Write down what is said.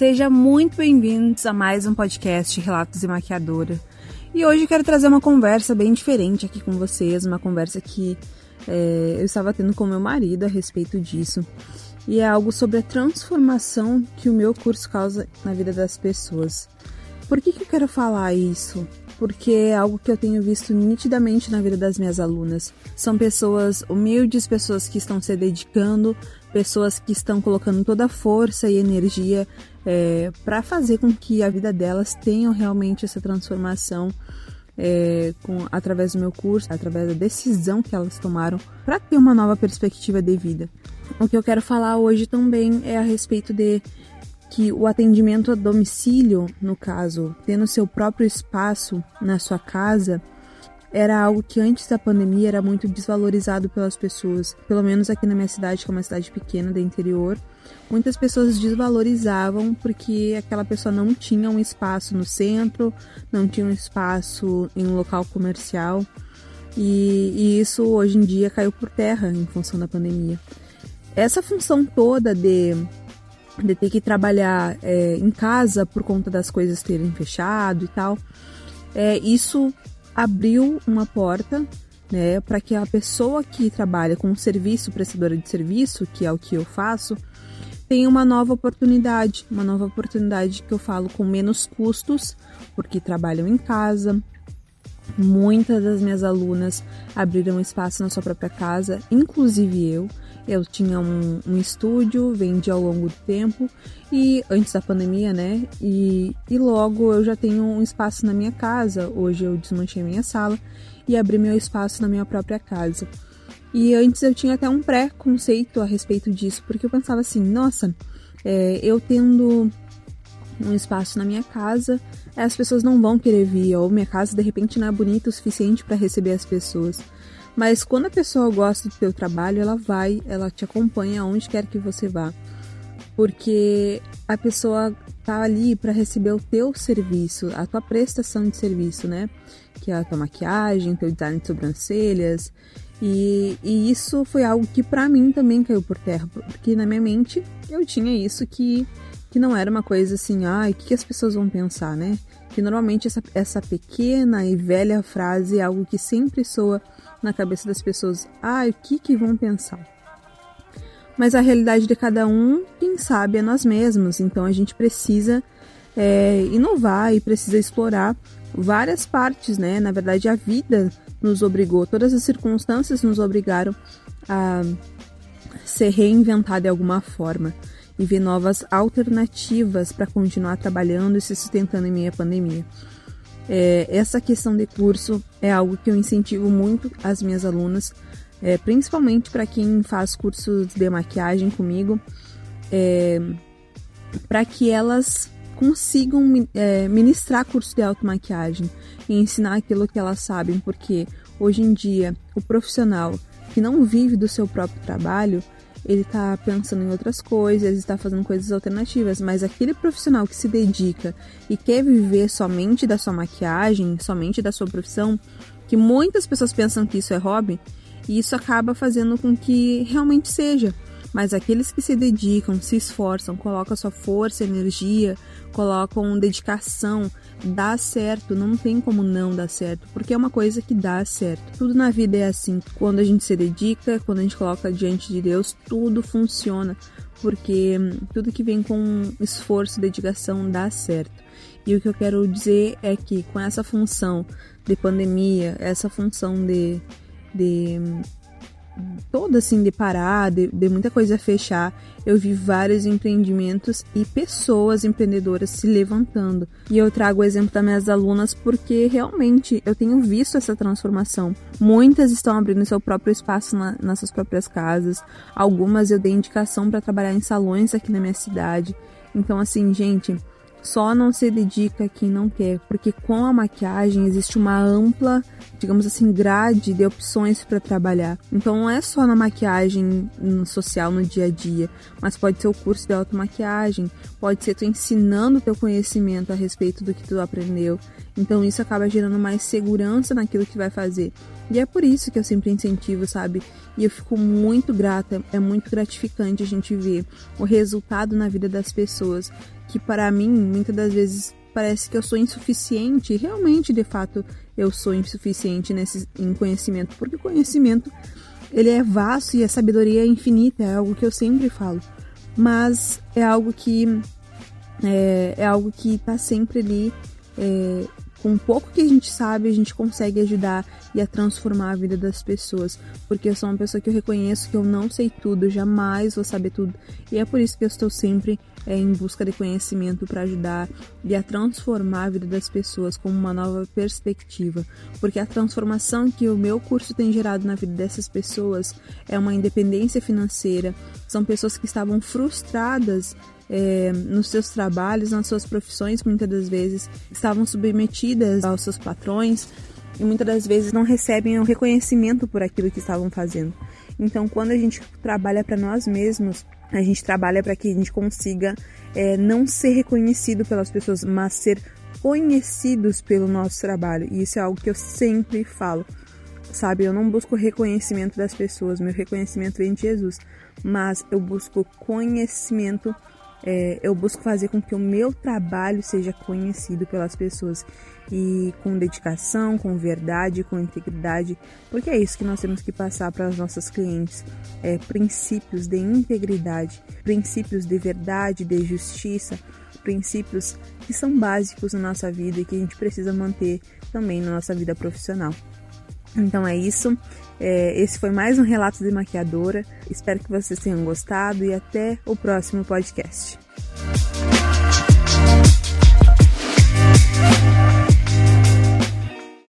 Seja muito bem-vindos a mais um podcast Relatos de Maquiadora. E hoje eu quero trazer uma conversa bem diferente aqui com vocês, uma conversa que é, eu estava tendo com meu marido a respeito disso. E é algo sobre a transformação que o meu curso causa na vida das pessoas. Por que, que eu quero falar isso? Porque é algo que eu tenho visto nitidamente na vida das minhas alunas. São pessoas humildes, pessoas que estão se dedicando, pessoas que estão colocando toda a força e energia é, para fazer com que a vida delas tenha realmente essa transformação é, com, através do meu curso, através da decisão que elas tomaram para ter uma nova perspectiva de vida. O que eu quero falar hoje também é a respeito de que o atendimento a domicílio, no caso, tendo seu próprio espaço na sua casa, era algo que antes da pandemia era muito desvalorizado pelas pessoas. Pelo menos aqui na minha cidade, que é uma cidade pequena do interior, muitas pessoas desvalorizavam porque aquela pessoa não tinha um espaço no centro, não tinha um espaço em um local comercial. E, e isso hoje em dia caiu por terra em função da pandemia. Essa função toda de de ter que trabalhar é, em casa por conta das coisas terem fechado e tal, é, isso abriu uma porta né, para que a pessoa que trabalha com serviço, prestadora de serviço, que é o que eu faço, tenha uma nova oportunidade, uma nova oportunidade que eu falo com menos custos, porque trabalham em casa. Muitas das minhas alunas abriram espaço na sua própria casa, inclusive eu. Eu tinha um, um estúdio, vendi ao longo do tempo e antes da pandemia, né? E, e logo eu já tenho um espaço na minha casa. Hoje eu desmanchei minha sala e abri meu espaço na minha própria casa. E antes eu tinha até um pré-conceito a respeito disso, porque eu pensava assim, nossa, é, eu tendo um espaço na minha casa, as pessoas não vão querer vir, ou minha casa de repente não é bonita o suficiente para receber as pessoas. Mas quando a pessoa gosta do teu trabalho, ela vai, ela te acompanha aonde quer que você vá. Porque a pessoa tá ali para receber o teu serviço, a tua prestação de serviço, né? Que é a tua maquiagem, teu design de sobrancelhas. E, e isso foi algo que para mim também caiu por terra, porque na minha mente eu tinha isso que, que não era uma coisa assim, ah, o que, que as pessoas vão pensar, né? Que normalmente essa, essa pequena e velha frase é algo que sempre soa na cabeça das pessoas, ah, o que, que vão pensar? Mas a realidade de cada um, quem sabe, é nós mesmos. Então a gente precisa é, inovar e precisa explorar várias partes, né? Na verdade, a vida nos obrigou, todas as circunstâncias nos obrigaram a ser reinventar de alguma forma e ver novas alternativas para continuar trabalhando e se sustentando em meio à pandemia. É, essa questão de curso é algo que eu incentivo muito as minhas alunas, é, principalmente para quem faz cursos de maquiagem comigo, é, para que elas consigam é, ministrar curso de automaquiagem e ensinar aquilo que elas sabem, porque hoje em dia o profissional que não vive do seu próprio trabalho, ele está pensando em outras coisas, está fazendo coisas alternativas, mas aquele profissional que se dedica e quer viver somente da sua maquiagem, somente da sua profissão, que muitas pessoas pensam que isso é hobby, e isso acaba fazendo com que realmente seja. Mas aqueles que se dedicam, se esforçam, colocam sua força, energia, colocam dedicação, dá certo, não tem como não dar certo, porque é uma coisa que dá certo. Tudo na vida é assim. Quando a gente se dedica, quando a gente coloca diante de Deus, tudo funciona, porque tudo que vem com esforço, dedicação dá certo. E o que eu quero dizer é que com essa função de pandemia, essa função de, de toda assim de parar, de, de, muita coisa fechar, eu vi vários empreendimentos e pessoas empreendedoras se levantando. E eu trago o exemplo das minhas alunas porque realmente eu tenho visto essa transformação. Muitas estão abrindo seu próprio espaço na, nas suas próprias casas, algumas eu dei indicação para trabalhar em salões aqui na minha cidade. Então, assim, gente, só não se dedica quem não quer, porque com a maquiagem existe uma ampla, digamos assim, grade de opções para trabalhar. Então não é só na maquiagem social no dia a dia, mas pode ser o curso de automaquiagem, pode ser tu ensinando teu conhecimento a respeito do que tu aprendeu. Então isso acaba gerando mais segurança naquilo que vai fazer. E é por isso que eu sempre incentivo, sabe? E eu fico muito grata, é muito gratificante a gente ver o resultado na vida das pessoas que para mim, muitas das vezes, parece que eu sou insuficiente. Realmente, de fato, eu sou insuficiente nesse, em conhecimento, porque conhecimento ele é vasto e a sabedoria é infinita, é algo que eu sempre falo. Mas é algo que é, é algo que está sempre ali é, com o pouco que a gente sabe, a gente consegue ajudar e a transformar a vida das pessoas. Porque eu sou uma pessoa que eu reconheço que eu não sei tudo, jamais vou saber tudo. E é por isso que eu estou sempre é, em busca de conhecimento para ajudar e a transformar a vida das pessoas com uma nova perspectiva. Porque a transformação que o meu curso tem gerado na vida dessas pessoas é uma independência financeira. São pessoas que estavam frustradas é, nos seus trabalhos, nas suas profissões, muitas das vezes estavam submetidas aos seus patrões e muitas das vezes não recebem o reconhecimento por aquilo que estavam fazendo. Então, quando a gente trabalha para nós mesmos, a gente trabalha para que a gente consiga é, não ser reconhecido pelas pessoas, mas ser conhecidos pelo nosso trabalho. E isso é algo que eu sempre falo. Sabe, eu não busco reconhecimento das pessoas, meu reconhecimento vem de Jesus, mas eu busco conhecimento é, eu busco fazer com que o meu trabalho seja conhecido pelas pessoas e com dedicação, com verdade, com integridade, porque é isso que nós temos que passar para os nossos clientes: é, princípios de integridade, princípios de verdade, de justiça, princípios que são básicos na nossa vida e que a gente precisa manter também na nossa vida profissional. Então é isso. É, esse foi mais um Relatos de Maquiadora. Espero que vocês tenham gostado e até o próximo podcast.